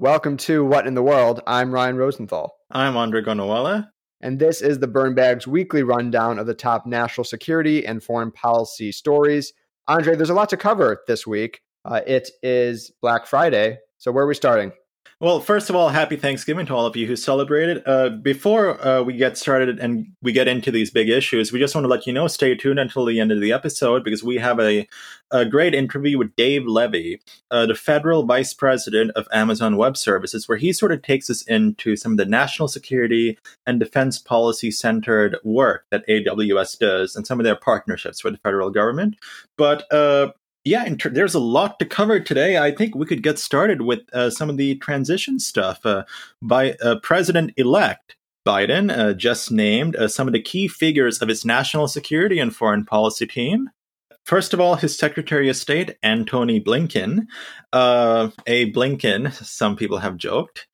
Welcome to What in the World. I'm Ryan Rosenthal. I'm A'ndre Gonawela. And this is the Burn Bags weekly rundown of the top national security and foreign policy stories. A'ndre, there's a lot to cover this week. Uh, it is Black Friday. So, where are we starting? Well, first of all, happy Thanksgiving to all of you who celebrated. Uh, before uh, we get started and we get into these big issues, we just want to let you know stay tuned until the end of the episode because we have a, a great interview with Dave Levy, uh, the federal vice president of Amazon Web Services, where he sort of takes us into some of the national security and defense policy centered work that AWS does and some of their partnerships with the federal government. But uh, yeah, ter- there's a lot to cover today. I think we could get started with uh, some of the transition stuff uh, by uh, President elect Biden, uh, just named uh, some of the key figures of his national security and foreign policy team. First of all, his Secretary of State, Antony Blinken. Uh, a Blinken, some people have joked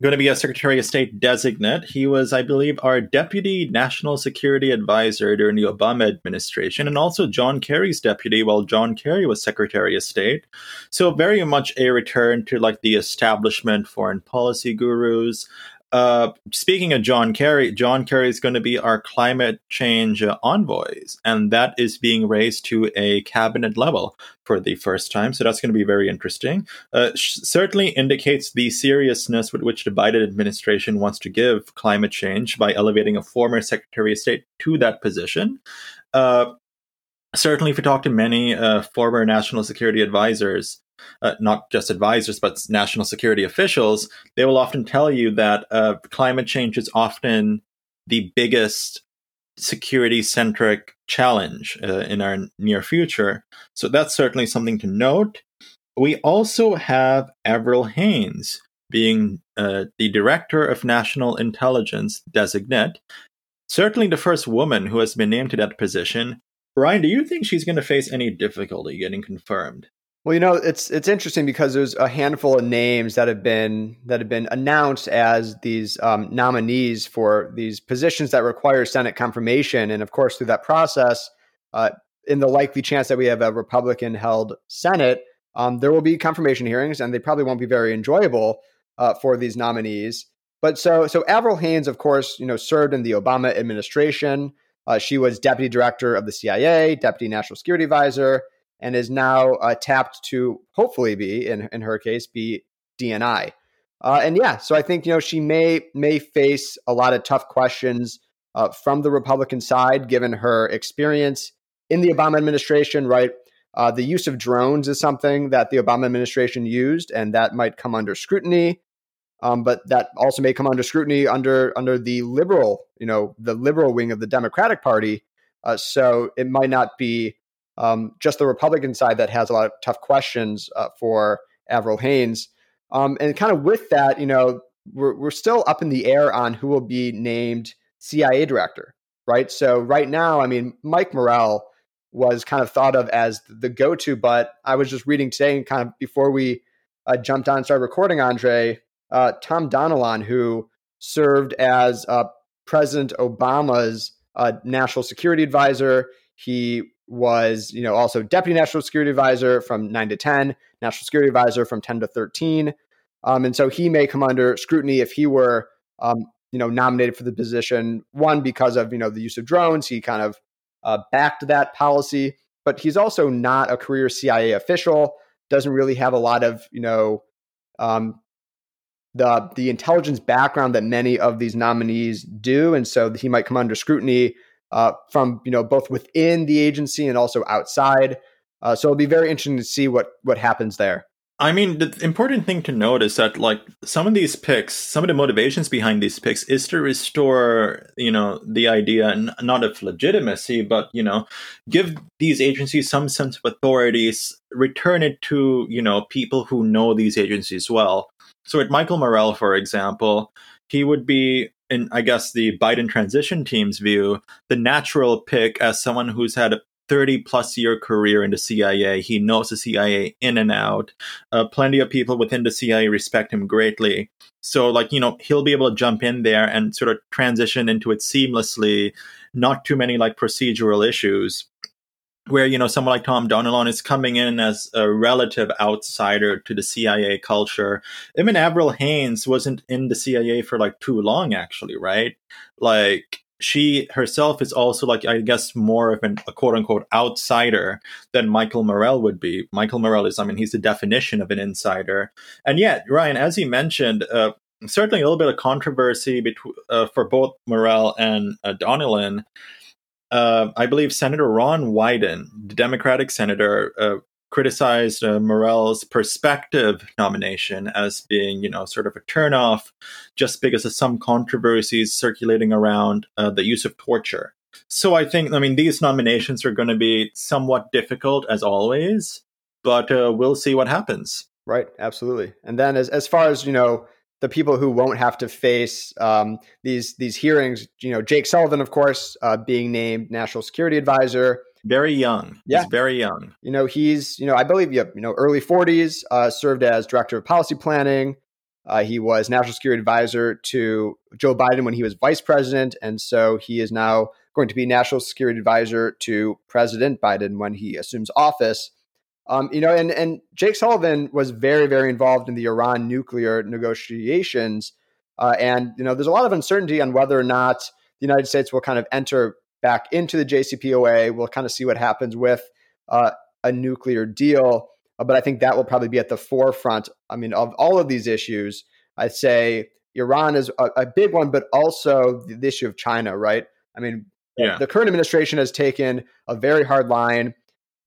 going to be a Secretary of State designate. He was, I believe, our Deputy National Security Advisor during the Obama administration, and also John Kerry's deputy while John Kerry was Secretary of State. So, very much a return to like the establishment foreign policy gurus. Uh, speaking of John Kerry, John Kerry is going to be our climate change uh, envoys, and that is being raised to a cabinet level for the first time. So that's going to be very interesting. Uh, sh- certainly indicates the seriousness with which the Biden administration wants to give climate change by elevating a former Secretary of State to that position. Uh, certainly, if you talk to many uh, former national security advisors, uh, not just advisors, but national security officials, they will often tell you that uh, climate change is often the biggest security centric challenge uh, in our near future. So that's certainly something to note. We also have Avril Haines being uh, the director of national intelligence designate, certainly the first woman who has been named to that position. Ryan, do you think she's going to face any difficulty getting confirmed? Well, you know, it's it's interesting because there's a handful of names that have been that have been announced as these um, nominees for these positions that require Senate confirmation, and of course, through that process, uh, in the likely chance that we have a Republican-held Senate, um, there will be confirmation hearings, and they probably won't be very enjoyable uh, for these nominees. But so so Avril Haines, of course, you know, served in the Obama administration. Uh, she was deputy director of the CIA, deputy national security advisor and is now uh, tapped to hopefully be in in her case be DNI. Uh, and yeah, so I think you know she may may face a lot of tough questions uh, from the Republican side, given her experience in the Obama administration. Right, uh, the use of drones is something that the Obama administration used, and that might come under scrutiny. Um, but that also may come under scrutiny under under the liberal, you know, the liberal wing of the Democratic Party. Uh, so it might not be um, just the Republican side that has a lot of tough questions uh, for Avril Haines. Um, and kind of with that, you know, we're, we're still up in the air on who will be named CIA director, right? So right now, I mean, Mike Morell was kind of thought of as the go-to, but I was just reading today and kind of before we uh, jumped on and started recording, A'ndre, uh, Tom Donilon, who served as uh, President Obama's uh, national security advisor. He was, you know, also deputy national security advisor from nine to 10, national security advisor from 10 to 13. Um, and so he may come under scrutiny if he were, um, you know, nominated for the position. One, because of, you know, the use of drones, he kind of uh, backed that policy, but he's also not a career CIA official, doesn't really have a lot of, you know, um, the the intelligence background that many of these nominees do, and so he might come under scrutiny uh, from you know both within the agency and also outside. Uh, so it'll be very interesting to see what what happens there. I mean, the important thing to note is that like some of these picks, some of the motivations behind these picks is to restore, you know, the idea not of legitimacy, but you know, give these agencies some sense of authority, return it to you know people who know these agencies well. So with Michael Morell, for example, he would be in I guess the Biden transition team's view, the natural pick as someone who's had a 30 plus year career in the CIA. He knows the CIA in and out. Uh, plenty of people within the CIA respect him greatly. So, like, you know, he'll be able to jump in there and sort of transition into it seamlessly, not too many like procedural issues. Where you know someone like Tom Donilon is coming in as a relative outsider to the CIA culture. Even Avril Haines wasn't in the CIA for like too long, actually, right? Like she herself is also like I guess more of an, a quote unquote outsider than Michael Morell would be. Michael Morell is, I mean, he's the definition of an insider. And yet, Ryan, as you mentioned, uh, certainly a little bit of controversy between uh, for both Morell and uh, Donilon uh, I believe Senator Ron Wyden, the Democratic senator, uh, criticized uh, Morell's perspective nomination as being, you know, sort of a turnoff just because of some controversies circulating around uh, the use of torture. So I think, I mean, these nominations are going to be somewhat difficult as always, but uh, we'll see what happens. Right, absolutely. And then as as far as you know, the people who won't have to face um, these these hearings. You know, Jake Sullivan, of course, uh, being named national security advisor. Very young. Yeah. He's very young. You know, he's you know I believe you know early forties. Uh, served as director of policy planning. Uh, he was national security advisor to Joe Biden when he was vice president, and so he is now going to be national security advisor to President Biden when he assumes office. Um, you know, and and Jake Sullivan was very very involved in the Iran nuclear negotiations, uh, and you know, there's a lot of uncertainty on whether or not the United States will kind of enter back into the JCPOA. We'll kind of see what happens with uh, a nuclear deal, uh, but I think that will probably be at the forefront. I mean, of all of these issues, I'd say Iran is a, a big one, but also the, the issue of China, right? I mean, yeah. the current administration has taken a very hard line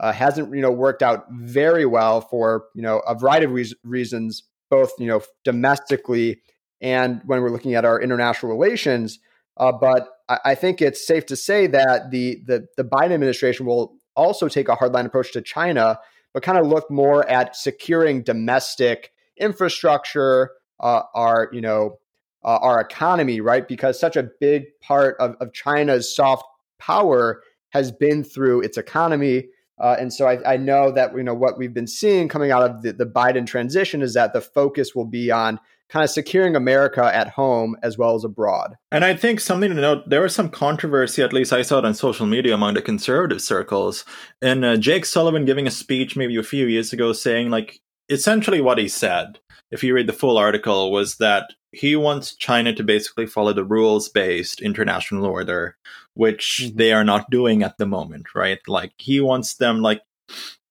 uh, hasn't you know worked out very well for you know a variety of re- reasons, both you know domestically and when we're looking at our international relations. Uh, but I, I, think it's safe to say that the, the the Biden administration will also take a hardline approach to China, but kind of look more at securing domestic infrastructure, uh, our you know uh, our economy, right? Because such a big part of, of China's soft power has been through its economy. Uh, and so I, I, know that you know what we've been seeing coming out of the, the Biden transition is that the focus will be on kind of securing America at home as well as abroad. And I think something to note: there was some controversy, at least I saw it on social media among the conservative circles, and uh, Jake Sullivan giving a speech maybe a few years ago saying like essentially what he said. If you read the full article, was that he wants China to basically follow the rules based international order, which mm-hmm. they are not doing at the moment, right? Like he wants them like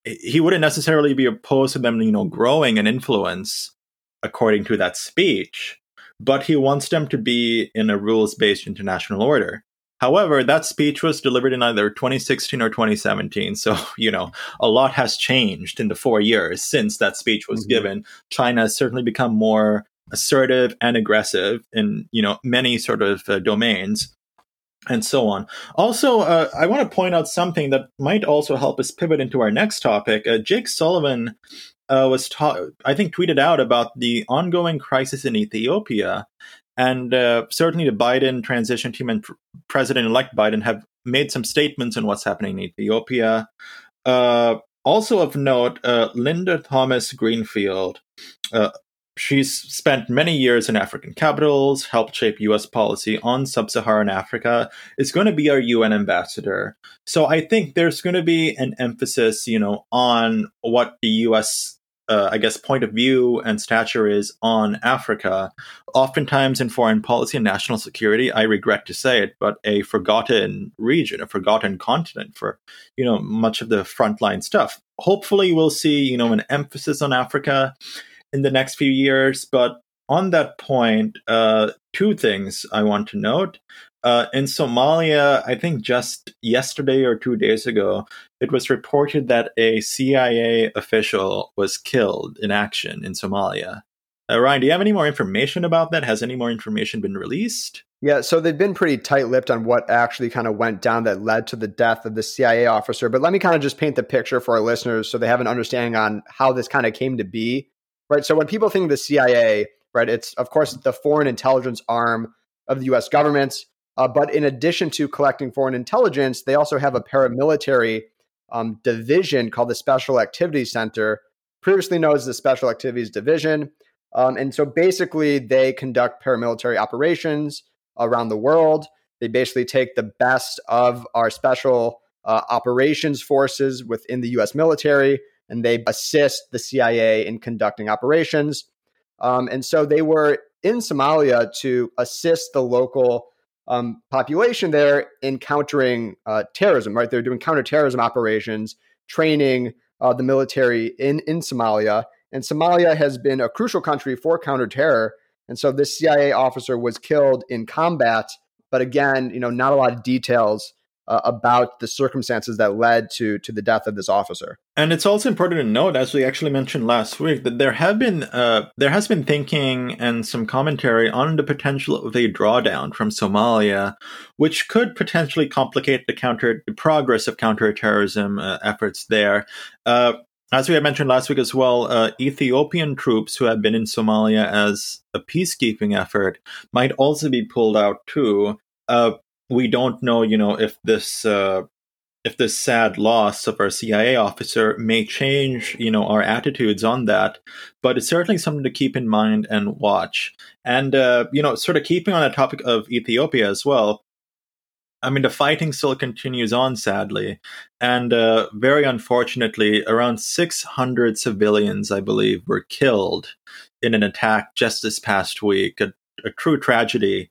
he wouldn't necessarily be opposed to them, you know, growing an influence according to that speech, but he wants them to be in a rules based international order. However, that speech was delivered in either 2016 or 2017. So, you know, a lot has changed in the four years since that speech was mm-hmm. given. China has certainly become more assertive and aggressive in you know many sort of uh, domains and so on. Also, uh, I want to point out something that might also help us pivot into our next topic. Uh, Jake Sullivan uh, was, ta- I think, tweeted out about the ongoing crisis in Ethiopia, and uh, certainly the Biden transition team and pr- President-elect Biden have made some statements on what's happening in Ethiopia. Uh, also of note, Linda Thomas Greenfield, She's spent many years in African capitals, helped shape US policy on sub Saharan Africa, is going to be our UN ambassador. So I think there's going to be an emphasis, you know, on what the US uh, I guess, point of view and stature is on Africa. Oftentimes in foreign policy and national security, I regret to say it, but a forgotten region, a forgotten continent for, you know, much of the frontline stuff. Hopefully, we'll see, you know, an emphasis on Africa in the next few years. But on that point, uh, two things I want to note. Uh, in Somalia, I think just yesterday or two days ago, it was reported that a CIA official was killed in action in Somalia. Uh, Ryan, do you have any more information about that? Has any more information been released? Yeah, so they've been pretty tight lipped on what actually kind of went down that led to the death of the CIA officer. But let me kind of just paint the picture for our listeners so they have an understanding on how this kind of came to be right? So when people think of the CIA, right, it's of course the foreign intelligence arm of the U.S. government. Uh, but in addition to collecting foreign intelligence, they also have a paramilitary um, division called the Special Activities Center, previously known as the Special Activities Division. Um, and so basically, they conduct paramilitary operations around the world. They basically take the best of our special uh, operations forces within the U.S. military, and they assist the CIA in conducting operations. Um, and so they were in Somalia to assist the local um, population there in countering uh, terrorism. Right, they're doing counterterrorism operations, training uh, the military in in Somalia, and Somalia has been a crucial country for counterterror. And so this CIA officer was killed in combat, but again, you know, not a lot of details uh, about the circumstances that led to to the death of this officer. And it's also important to note, as we actually mentioned last week, that there have been uh, there has been thinking and some commentary on the potential of a drawdown from Somalia, which could potentially complicate the counter the progress of counterterrorism uh, efforts there. Uh, as we had mentioned last week as well, uh, Ethiopian troops who have been in Somalia as a peacekeeping effort might also be pulled out too. Uh, we don't know, you know, if this uh, if this sad loss of our CIA officer may change, you know, our attitudes on that. But it's certainly something to keep in mind and watch. And uh, you know, sort of keeping on the topic of Ethiopia as well. I mean, the fighting still continues on, sadly. And uh, very unfortunately, around 600 civilians, I believe, were killed in an attack just this past week. A, a true tragedy.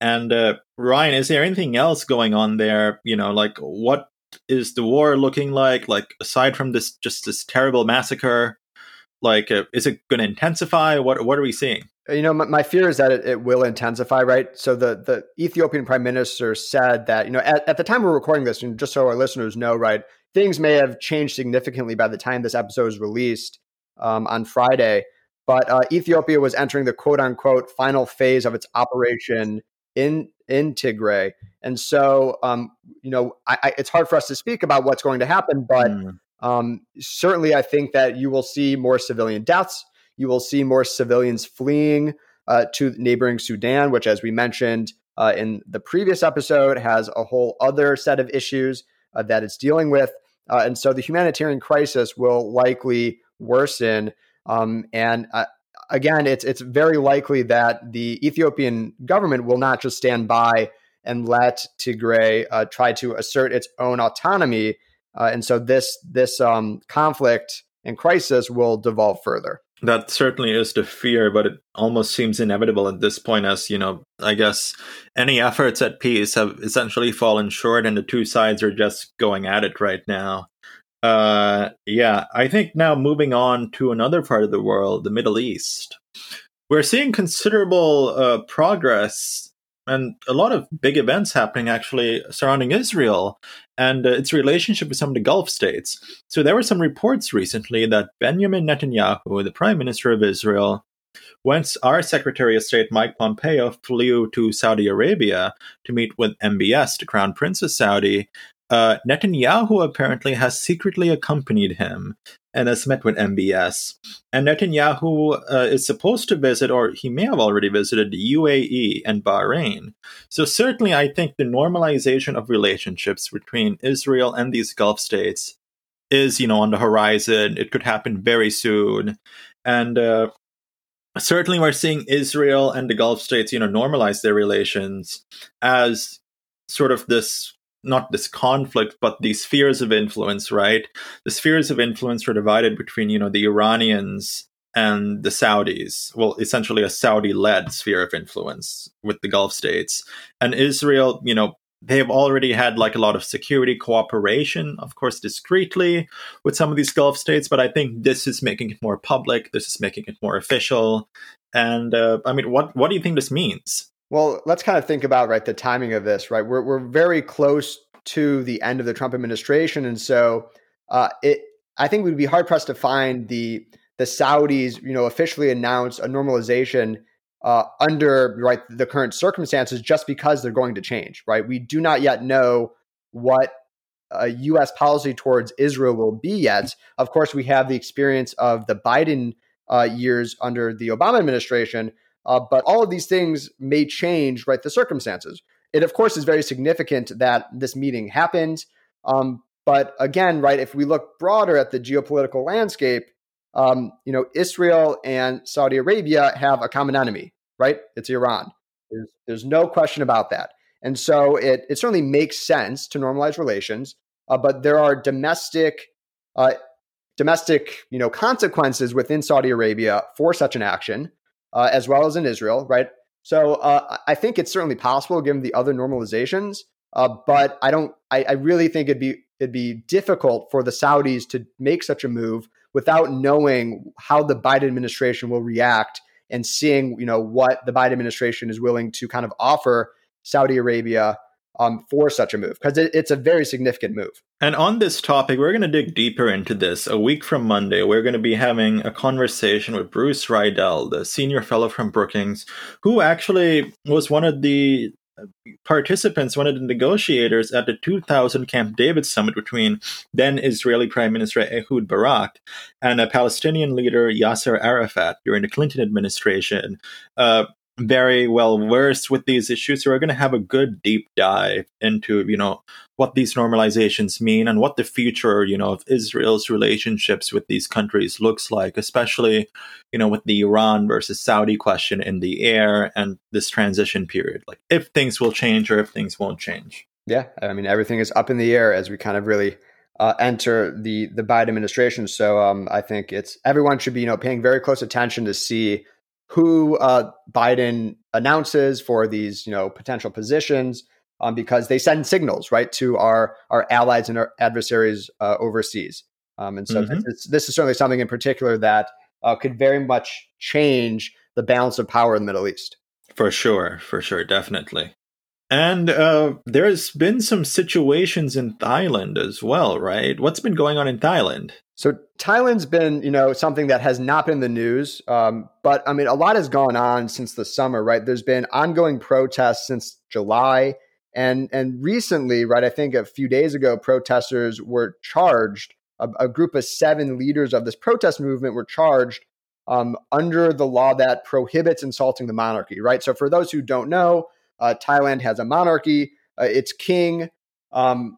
And uh, Ryan, is there anything else going on there? You know, like what is the war looking like? Like aside from this, just this terrible massacre, like uh, is it going to intensify? What what are we seeing? You know, my, my fear is that it, it, will intensify, right? So the the Ethiopian prime minister said that you know at, at the time we're recording this, and just so our listeners know, right, things may have changed significantly by the time this episode is released um, on Friday. But uh, Ethiopia was entering the quote unquote final phase of its operation in in Tigray, and so um, you know I, I, it's hard for us to speak about what's going to happen, but mm. um, certainly I think that you will see more civilian deaths you will see more civilians fleeing uh, to neighboring Sudan, which, as we mentioned uh, in the previous episode, has a whole other set of issues uh, that it's dealing with. Uh, and so the humanitarian crisis will likely worsen. Um, and uh, again, it's it's very likely that the Ethiopian government will not just stand by and let Tigray uh, try to assert its own autonomy. and so this this um, conflict and crisis will devolve further. That certainly is the fear, but it almost seems inevitable at this point, as you know, I guess any efforts at peace have essentially fallen short, and the two sides are just going at it right now. Uh, yeah, I think now moving on to another part of the world, the Middle East, we're seeing considerable uh, progress and a lot of big events happening actually surrounding Israel and uh, its relationship with some of the Gulf states. So there were some reports recently that Benjamin Netanyahu, the prime minister of Israel, once our Secretary of State Mike Pompeo flew to Saudi Arabia to meet with MBS, the Crown Prince of Saudi, uh, Netanyahu apparently has secretly accompanied him and has met with MBS. And Netanyahu uh, is supposed to visit, or he may have already visited, the UAE and Bahrain. So, certainly, I think the normalization of relationships between Israel and these Gulf states is, you know, on the horizon. It could happen very soon. And uh, certainly, we're seeing Israel and the Gulf states, you know, normalize their relations as sort of this not this conflict, but these spheres of influence, right? The spheres of influence were divided between, you know, the Iranians and the Saudis. Well, essentially a Saudi led sphere of influence with the Gulf states. And Israel, you know, they have already had like a lot of security cooperation, of course, discreetly with some of these Gulf states, but I think this is making it more public. This is making it more official. And uh, I mean, what what do you think this means? Well, let's kind of think about right the timing of this. Right, we're we're very close to the end of the Trump administration, and so uh, it. I think we'd be hard pressed to find the the Saudis, you know, officially announce a normalization uh, under right the current circumstances, just because they're going to change. Right, we do not yet know what U.S. policy towards Israel will be yet. Of course, we have the experience of the Biden uh, years under the Obama administration, uh, but all of these things may change, right? The circumstances. It, of course, is very significant that this meeting happened. Um, but again, right, if we look broader at the geopolitical landscape, um, you know, Israel and Saudi Arabia have a common enemy, right? It's Iran. There's, there's no question about that. And so it, it certainly makes sense to normalize relations. uh, but there are domestic uh, domestic you know consequences within Saudi Arabia for such an action, uh, as well as in Israel, right? So uh, I think it's certainly possible given the other normalizations, uh, but I don't. I, I really think it'd be it'd be difficult for the Saudis to make such a move without knowing how the Biden administration will react and seeing you know what the Biden administration is willing to kind of offer Saudi Arabia um, for such a move because it, it's a very significant move. And on this topic, we're going to dig deeper into this. A week from Monday, we're going to be having a conversation with Bruce Riedel, the senior fellow from Brookings, who actually was one of the participants, one of the negotiators at the 2000 Camp David summit between then Israeli Prime Minister Ehud Barak and a Palestinian leader Yasser Arafat during the Clinton administration. Uh, very well versed with these issues. So we're going to have a good deep dive into, you know, what these normalizations mean and what the future, you know, of Israel's relationships with these countries looks like, especially, you know, with the Iran versus Saudi question in the air and this transition period. Like if things will change or if things won't change. Yeah, I mean everything is up in the air as we kind of really uh, enter the the Biden administration. So um, I think it's everyone should be you know paying very close attention to see who uh, Biden announces for these, you know, potential positions, um, because they send signals right to our our allies and our adversaries uh, overseas. Um, and so mm-hmm. this, this, is certainly something in particular that uh, could very much change the balance of power in the Middle East. For sure, for sure, definitely. And uh, there's been some situations in Thailand as well, right? What's been going on in Thailand? So Thailand's been, you know, something that has not been the news, um, but I mean, a lot has gone on since the summer, right? There's been ongoing protests since July, and and recently, right? I think a few days ago, protesters were charged. A, a group of seven leaders of this protest movement were charged um, under the law that prohibits insulting the monarchy, right? So, for those who don't know, uh, Thailand has a monarchy. Uh, its king um,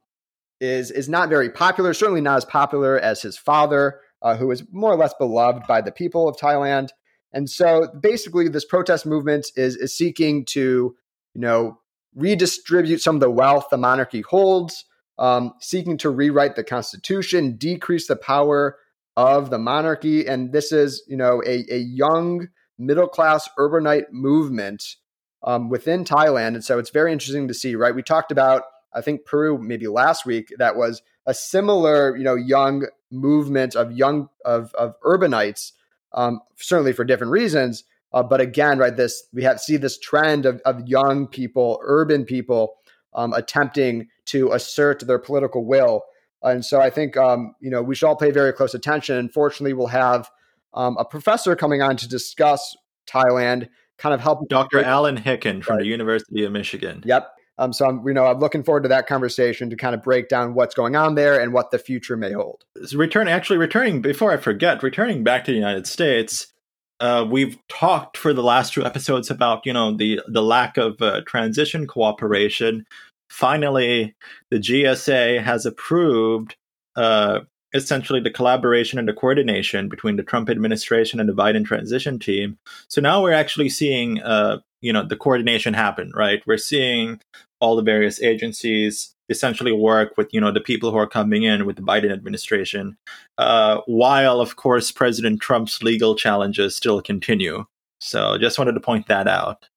is is not very popular. Certainly not as popular as his father, uh, who is more or less beloved by the people of Thailand. And so, basically, this protest movement is is seeking to, you know, redistribute some of the wealth the monarchy holds, um, seeking to rewrite the constitution, decrease the power of the monarchy, and this is, you know, a, a young middle class urbanite movement um, within Thailand. And so it's very interesting to see, right? We talked about, I think Peru maybe last week, that was a similar, you know, young movement of young of of urbanites, um, certainly for different reasons. Uh, but again, right, this we have see this trend of, of young people, urban people, um, attempting to assert their political will. And so I think um, you know we should all pay very close attention. fortunately we'll have um, a professor coming on to discuss Thailand kind of help. Dr. Allen Hicken from right. the University of Michigan. Yep. Um, so I'm, you know, I'm looking forward to that conversation to kind of break down what's going on there and what the future may hold. Return, actually, returning before I forget, returning back to the United States. Uh, we've talked for the last two episodes about you know the the lack of uh, transition cooperation. Finally, the GSA has approved uh, essentially the collaboration and the coordination between the Trump administration and the Biden transition team. So now we're actually seeing, uh, you know, the coordination happen, right? We're seeing all the various agencies essentially work with, you know, the people who are coming in with the Biden administration, uh, while of course President Trump's legal challenges still continue. So just wanted to point that out.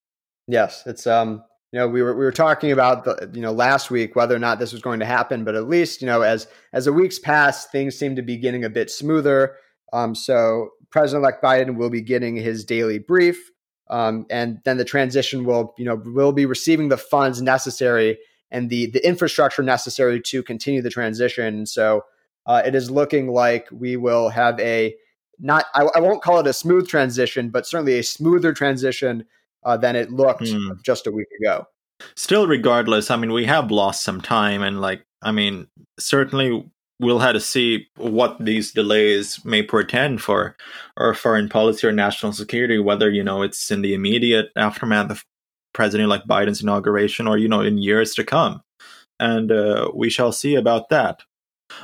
Yes, it's um you know we were we were talking about the you know last week whether or not this was going to happen but at least you know as as the weeks pass things seem to be getting a bit smoother um, so president-elect biden will be getting his daily brief um, and then the transition will you know will be receiving the funds necessary and the the infrastructure necessary to continue the transition so uh, it is looking like we will have a not I, I won't call it a smooth transition but certainly a smoother transition uh, than it looked mm. just a week ago. Still, regardless, I mean, we have lost some time, and like, I mean, certainly we'll have to see what these delays may portend for our foreign policy or national security, whether, you know, it's in the immediate aftermath of President like Biden's inauguration or, you know, in years to come. And uh, we shall see about that.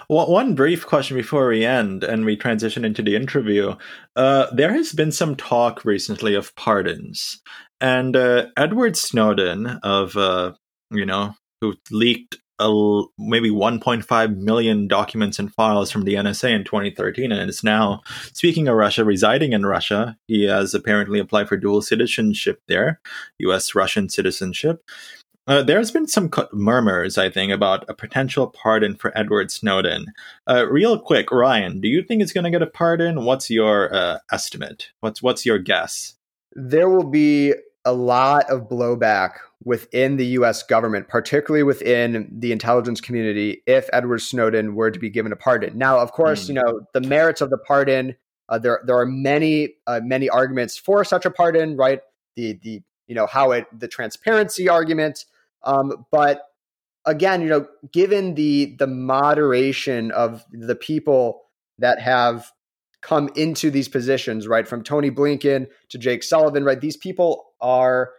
Well, one brief question before we end and we transition into the interview. Uh, there has been some talk recently of pardons, and uh, Edward Snowden of uh, you know who leaked a, maybe 1.5 million documents and files from the NSA in 2013, and is now speaking of Russia, residing in Russia. He has apparently applied for dual citizenship there, U.S. Russian citizenship. Uh, there's been some murmurs, I think, about a potential pardon for Edward Snowden. Uh, real quick, Ryan, do you think he's going to get a pardon? What's your uh, estimate? What's what's your guess? There will be a lot of blowback within the U.S. government, particularly within the intelligence community, if Edward Snowden were to be given a pardon. Now, of course, mm. you know the merits of the pardon. Uh, there, there are many, uh, many arguments for such a pardon. Right, the the you know how it the transparency argument um, but again, you know, given the the moderation of the people that have come into these positions, right, from Tony Blinken to Jake Sullivan, right, these people are,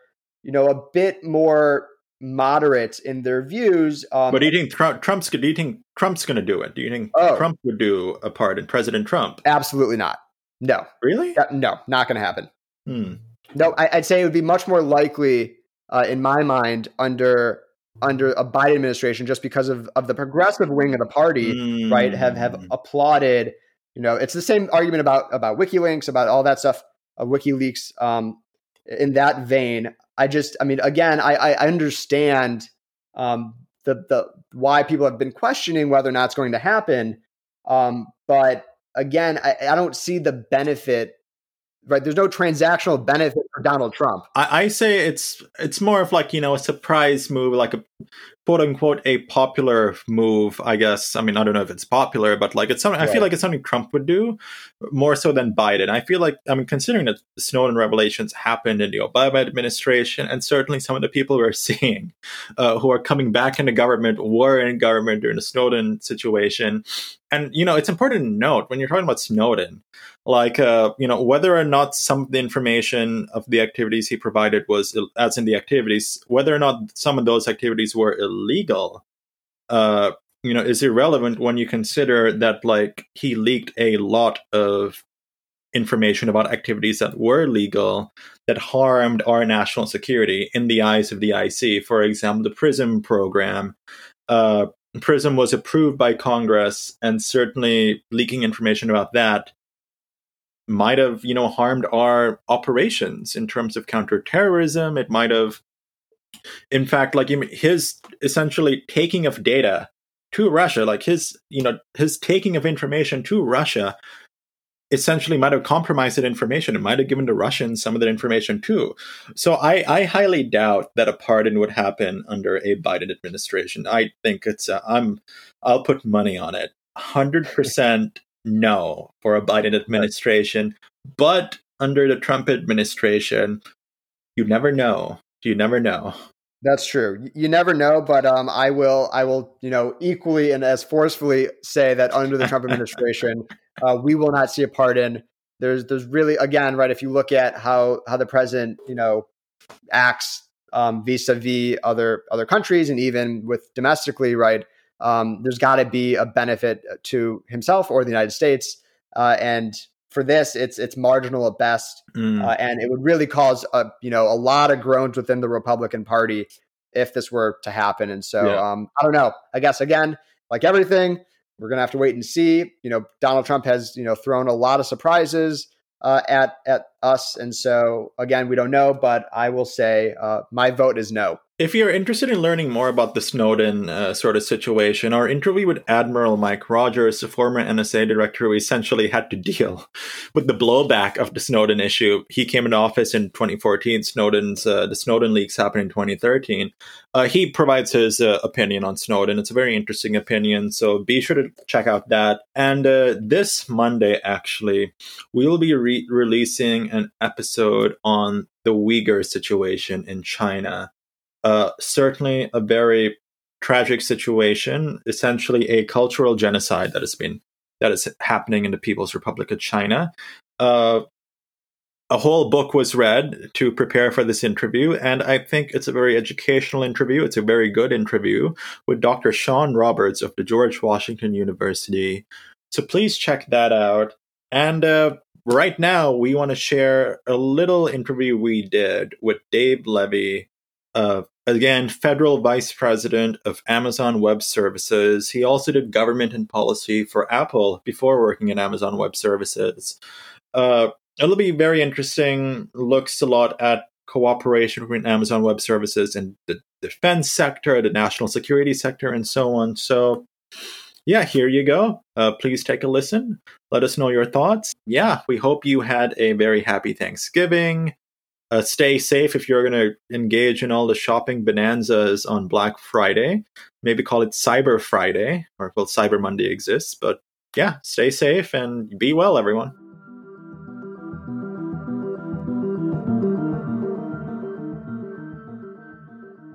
you know, a bit more moderate in their views. Um, but do you think Trump's? Do you think Trump's going to do it? Do you think oh, Trump would do a pardon, President Trump? Absolutely not. No. Really? no, not going to happen. Hmm. No, I, would say it would be much more likely uh, in my mind, under under a Biden administration, just because of of the progressive wing of the party, mm. right, have have mm. applauded. You know, it's the same argument about about WikiLeaks, about all that stuff, uh, WikiLeaks. Um, in that vein, I just, I mean, again, I I understand um, the the why people have been questioning whether or not it's going to happen, um, but again, I, I don't see the benefit right? There's no transactional benefit for Donald Trump. I, I, say it's it's more of like you know a surprise move, like a quote unquote a popular move, I guess. I mean, I don't know if it's popular, but like it's something right. I feel like it's something Trump would do more so than Biden. I feel like I mean, considering that Snowden revelations happened in the Obama administration, and certainly some of the people we're seeing uh, who are coming back into government were in government during the Snowden situation. And you know, it's important to note when you're talking about Snowden, like uh, you know, whether or not some of the information of the activities he provided was, as in the activities, whether or not some of those activities were illegal, uh, you know, is irrelevant when you consider that like he leaked a lot of information about activities that were legal that harmed our national security in the eyes of the IC. For example, the PRISM program. Uh, PRISM was approved by Congress, and certainly leaking information about that might have, you know, harmed our operations in terms of counterterrorism. It might have in fact, like his essentially taking of data to Russia, like his, you know, his taking of information to Russia essentially might have compromised that information. It might have given the Russians some of that information too. So I, I highly doubt that a pardon would happen under a Biden administration. I think it's, uh, I'm, I'll put money on it. 100% no for a Biden administration. But under the Trump administration, you never know. You never know. That's true. You never know, but um, I will. I will. You know, equally and as forcefully say that under the Trump administration, uh, we will not see a pardon. There's, there's really, again, right. If you look at how how the president, you know, acts um, vis-a-vis other other countries, and even with domestically, right. Um, there's got to be a benefit to himself or the United States, uh, and for this, it's it's marginal at best, mm. uh, and it would really cause a you know a lot of groans within the Republican Party if this were to happen. And so yeah. um, I don't know. I guess again, like everything, we're gonna have to wait and see. You know, Donald Trump has you know thrown a lot of surprises uh, at at us, and so again, we don't know. But I will say uh, my vote is no. If you're interested in learning more about the Snowden uh, sort of situation, our interview with Admiral Mike Rogers, the former NSA director who essentially had to deal with the blowback of the Snowden issue. He came into office in 2014. Snowden's uh, the Snowden leaks happened in 2013. Uh, he provides his uh, opinion on Snowden. It's a very interesting opinion, so be sure to check out that. And uh, this Monday, actually, we will be re- releasing an episode on the Uyghur situation in China uh, certainly a very tragic situation, essentially a cultural genocide that has been that is happening in the People's Republic of China. Uh, a whole book was read to prepare for this interview, and I think it's a very educational interview. It's a very good interview with Dr. Sean Roberts of the George Washington University. So please check that out. And uh, right now, we want to share a little interview we did with Dave Levy, uh, again, federal vice president of Amazon Web Services. He also did government and policy for Apple before working at Amazon Web Services. Uh, it'll be very interesting. Looks a lot at cooperation between Amazon Web Services and the defense sector, the national security sector, and so on. So, yeah, here you go. Uh, please take a listen. Let us know your thoughts. Yeah, we hope you had a very happy Thanksgiving. Uh, stay safe if you're going to engage in all the shopping bonanzas on Black Friday. Maybe call it Cyber Friday, or well, Cyber Monday exists. But yeah, stay safe and be well, everyone.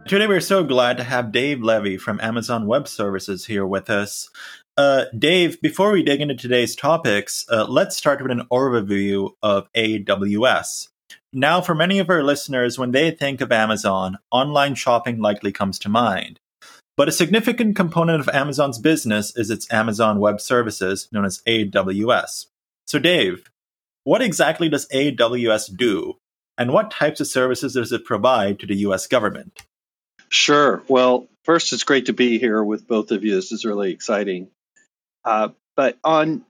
Today, we're so glad to have Dave Levy from Amazon Web Services here with us. Uh, Dave, before we dig into today's topics, uh, let's start with an overview of AWS. Now, for many of our listeners, when they think of Amazon, online shopping likely comes to mind. But a significant component of Amazon's business is its Amazon Web Services, known as AWS. So, Dave, what exactly does AWS do, and what types of services does it provide to the US government? Sure. Well, first, it's great to be here with both of you. This is really exciting. Uh, but on,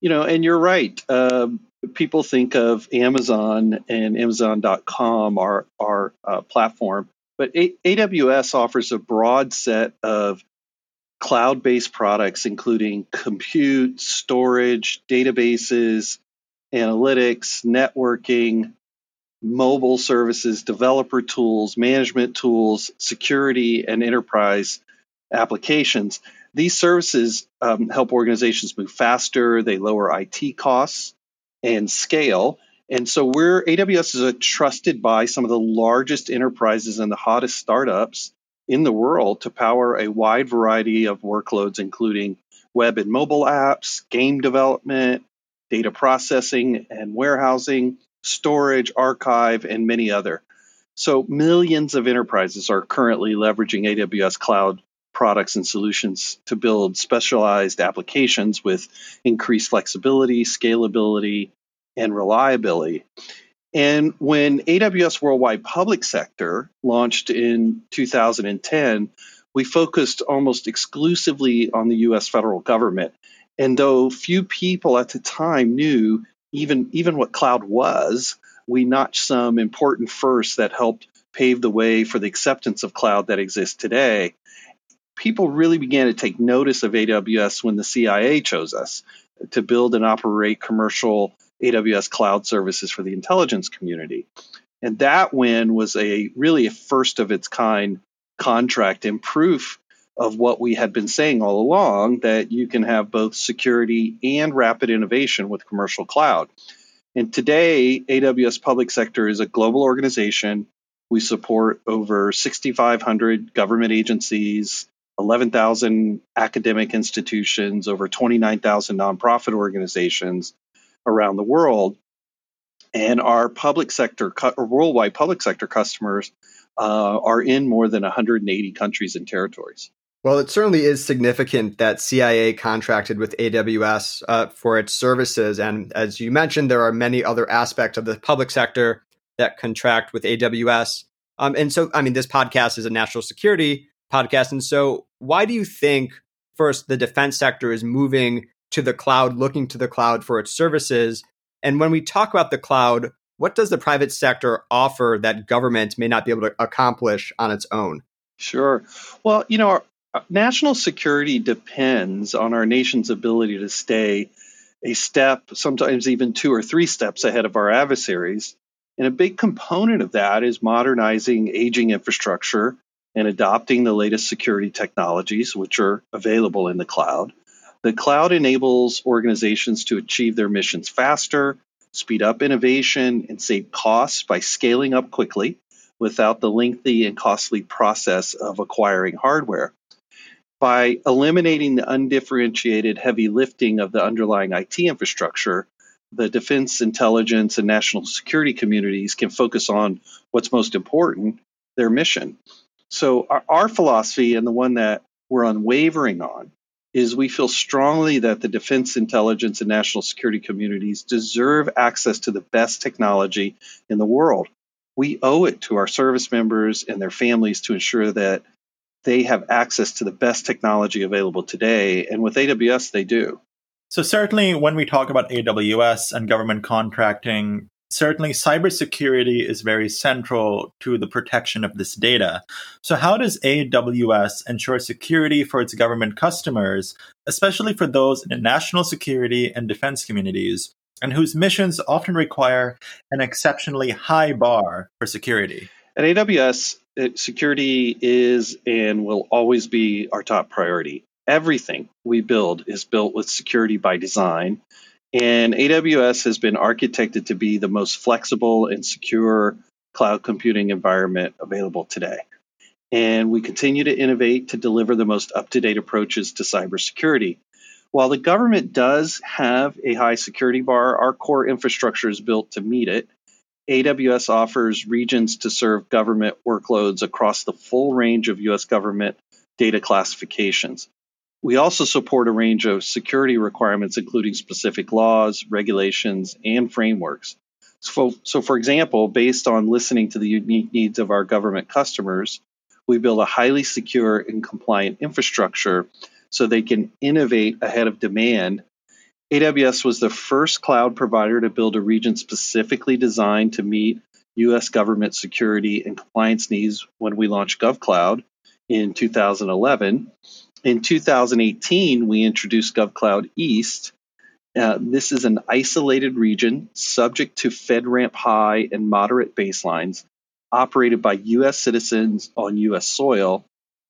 you know, and you're right. Um, people think of Amazon and Amazon.com, our our uh, platform, but a- AWS offers a broad set of cloud-based products, including compute, storage, databases, analytics, networking, mobile services, developer tools, management tools, security, and enterprise applications. These services um, help organizations move faster, they lower IT costs, and scale. And so we're AWS is trusted by some of the largest enterprises and the hottest startups in the world to power a wide variety of workloads, including web and mobile apps, game development, data processing and warehousing, storage, archive, and many other. So millions of enterprises are currently leveraging AWS cloud products and solutions to build specialized applications with increased flexibility, scalability, and reliability. And when AWS Worldwide Public Sector launched in 2010, we focused almost exclusively on the US federal government. And though few people at the time knew even, even what cloud was, we notched some important firsts that helped pave the way for the acceptance of cloud that exists today people really began to take notice of AWS when the CIA chose us to build and operate commercial AWS cloud services for the intelligence community. And that win was a really a first of its kind contract and proof of what we had been saying all along that you can have both security and rapid innovation with commercial cloud. And today, AWS Public Sector is a global organization. We support over 6,500 government agencies, 11,000 academic institutions, over 29,000 nonprofit organizations around the world. And our public sector, worldwide public sector customers uh, are in more than 180 countries and territories. Well, it certainly is significant that CIA contracted with AWS uh, for its services. And as you mentioned, there are many other aspects of the public sector that contract with AWS. Um, and so, I mean, this podcast is a national security podcast. And so, why do you think, first, the defense sector is moving to the cloud, looking to the cloud for its services? And when we talk about the cloud, what does the private sector offer that government may not be able to accomplish on its own? Sure. Well, you know, our, uh, national security depends on our nation's ability to stay a step, sometimes even two or three steps ahead of our adversaries. And a big component of that is modernizing aging infrastructure and adopting the latest security technologies, which are available in the cloud. The cloud enables organizations to achieve their missions faster, speed up innovation, and save costs by scaling up quickly without the lengthy and costly process of acquiring hardware. By eliminating the undifferentiated heavy lifting of the underlying IT infrastructure, the defense, intelligence, and national security communities can focus on what's most important their mission. So, our, our philosophy, and the one that we're unwavering on, is we feel strongly that the defense, intelligence, and national security communities deserve access to the best technology in the world. we owe it to our service members and their families to ensure that they have access to the best technology available today. And with AWS, they do. So, certainly, when we talk about AWS and government contracting, certainly cybersecurity is very central to the protection of this data. So, how does AWS ensure security for its government customers, especially for those in national security and defense communities, and whose missions often require an exceptionally high bar for security? At AWS, security is and will always be our top priority. Everything we build is built with security by design, and AWS has been architected to be the most flexible and secure cloud computing environment available today. And we continue to innovate to deliver the most up to date approaches to cybersecurity. While the government does have a high security bar, our core infrastructure is built to meet it. AWS offers regions to serve government workloads across the full range of US government data classifications. We also support a range of security requirements, including specific laws, regulations, and frameworks. So, so, for example, based on listening to the unique needs of our government customers, we build a highly secure and compliant infrastructure so they can innovate ahead of demand. AWS was the first cloud provider to build a region specifically designed to meet US government security and compliance needs when we launched GovCloud in 2011. In 2018, we introduced GovCloud East. Uh, this is an isolated region subject to FedRAMP high and moderate baselines, operated by U.S. citizens on U.S. soil.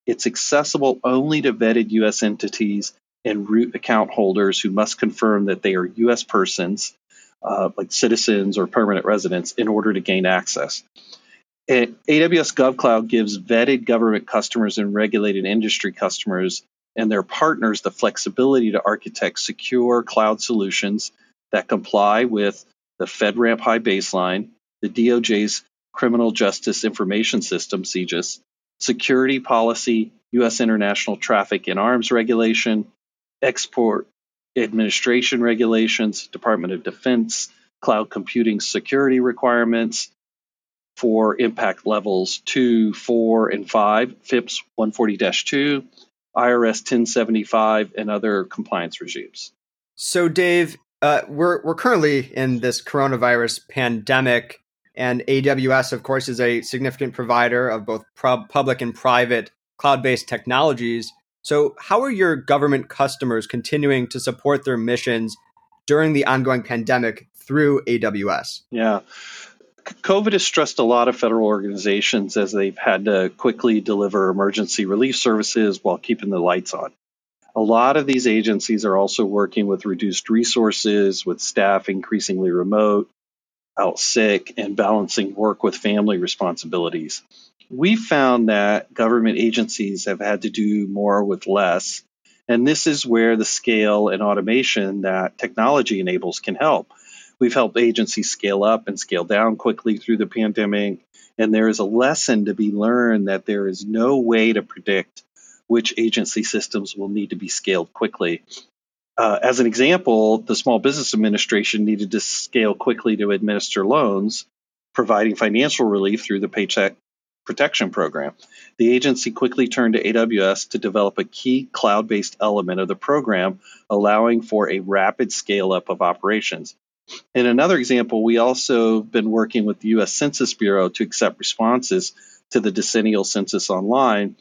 It's accessible only to vetted U.S. entities and root account holders who must confirm that they are U.S. persons, uh, like citizens or permanent residents, in order to gain access. AWS GovCloud gives vetted government customers and regulated industry customers and their partners the flexibility to architect secure cloud solutions that comply with the FedRAMP High baseline, the DOJ's Criminal Justice Information System, CJIS, security policy, U.S. international traffic in arms regulation, export administration regulations, Department of Defense, cloud computing security requirements, for impact levels 2, 4, and 5, FIPS 140 2, IRS 1075, and other compliance regimes. So, Dave, uh, we're, we're currently in this coronavirus pandemic, and AWS, of course, is a significant provider of both public and private cloud based technologies. So, how are your government customers continuing to support their missions during the ongoing pandemic through AWS? Yeah. COVID has stressed a lot of federal organizations as they've had to quickly deliver emergency relief services while keeping the lights on. A lot of these agencies are also working with reduced resources, with staff increasingly remote, out sick, and balancing work with family responsibilities. We found that government agencies have had to do more with less, and this is where the scale and automation that technology enables can help. We've helped agencies scale up and scale down quickly through the pandemic. And there is a lesson to be learned that there is no way to predict which agency systems will need to be scaled quickly. Uh, as an example, the Small Business Administration needed to scale quickly to administer loans, providing financial relief through the Paycheck Protection Program. The agency quickly turned to AWS to develop a key cloud based element of the program, allowing for a rapid scale up of operations. In another example, we also have been working with the U.S. Census Bureau to accept responses to the decennial census online.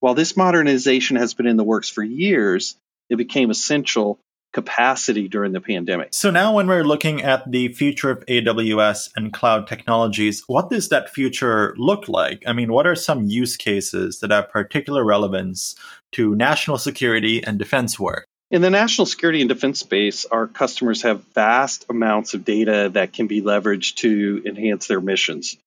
While this modernization has been in the works for years, it became essential capacity during the pandemic. So now when we're looking at the future of AWS and cloud technologies, what does that future look like? I mean, what are some use cases that have particular relevance to national security and defense work? In the national security and defense space, our customers have vast amounts of data that can be leveraged to enhance their missions.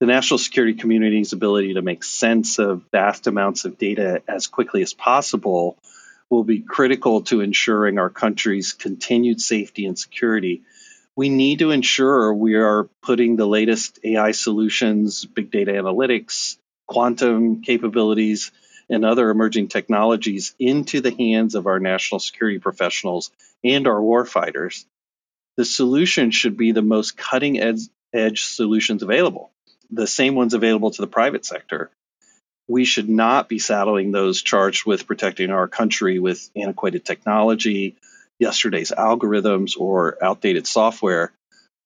The national security community's ability to make sense of vast amounts of data as quickly as possible will be critical to ensuring our country's continued safety and security. We need to ensure we are putting the latest AI solutions, big data analytics, quantum capabilities, and other emerging technologies into the hands of our national security professionals and our warfighters, the solution should be the most cutting edge, edge solutions available. the same ones available to the private sector. We should not be saddling those charged with protecting our country with antiquated technology, yesterday's algorithms, or outdated software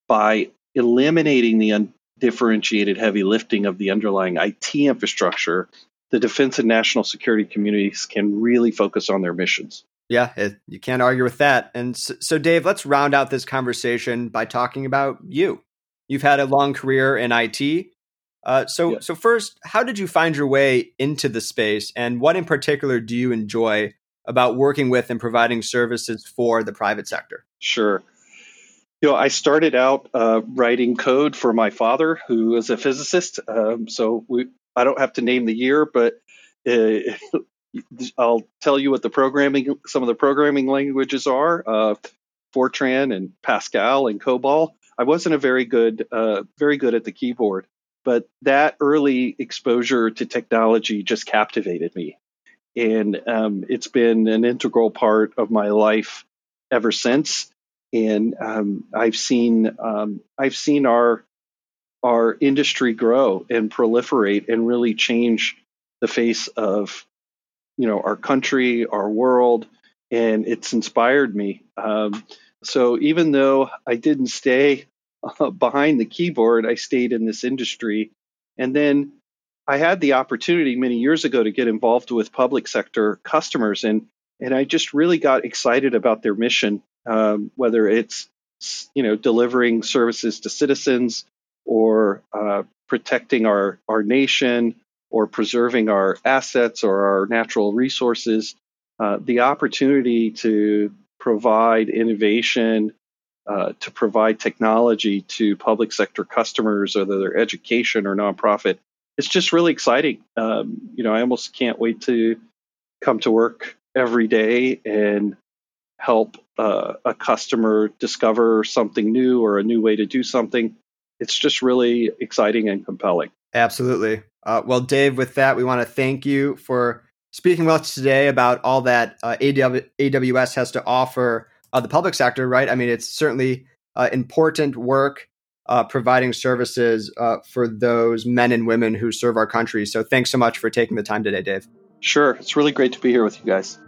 by eliminating the undifferentiated heavy lifting of the underlying IT infrastructure. The defense and national security communities can really focus on their missions. Yeah, it, you can't argue with that. And so, so, Dave, let's round out this conversation by talking about you. You've had a long career in IT. Uh, so, yeah. so first, how did you find your way into the space, and what in particular do you enjoy about working with and providing services for the private sector? Sure. You know, I started out uh, writing code for my father, who is a physicist. Um, so we, I don't have to name the year, but uh, I'll tell you what the programming, some of the programming languages are: uh, Fortran and Pascal and COBOL. I wasn't a very good, uh, very good at the keyboard, but that early exposure to technology just captivated me, and um, it's been an integral part of my life ever since. And um, I've seen, um, I've seen our our industry grow and proliferate and really change the face of you know our country, our world, and it's inspired me. Um, so even though I didn't stay uh, behind the keyboard, I stayed in this industry, and then I had the opportunity many years ago to get involved with public sector customers, and and I just really got excited about their mission, um, whether it's you know delivering services to citizens or uh, protecting our our nation or preserving our assets or our natural resources, uh, the opportunity to provide innovation, uh, to provide technology to public sector customers, whether they're education or nonprofit, it's just really exciting. Um, you know, I almost can't wait to come to work every day and help uh, a customer discover something new or a new way to do something. It's just really exciting and compelling. Absolutely. Uh, well, Dave, with that, we want to thank you for speaking with us today about all that uh, AWS has to offer uh, the public sector, right? I mean, it's certainly uh, important work uh, providing services uh, for those men and women who serve our country. So thanks so much for taking the time today, Dave. Sure. It's really great to be here with you guys.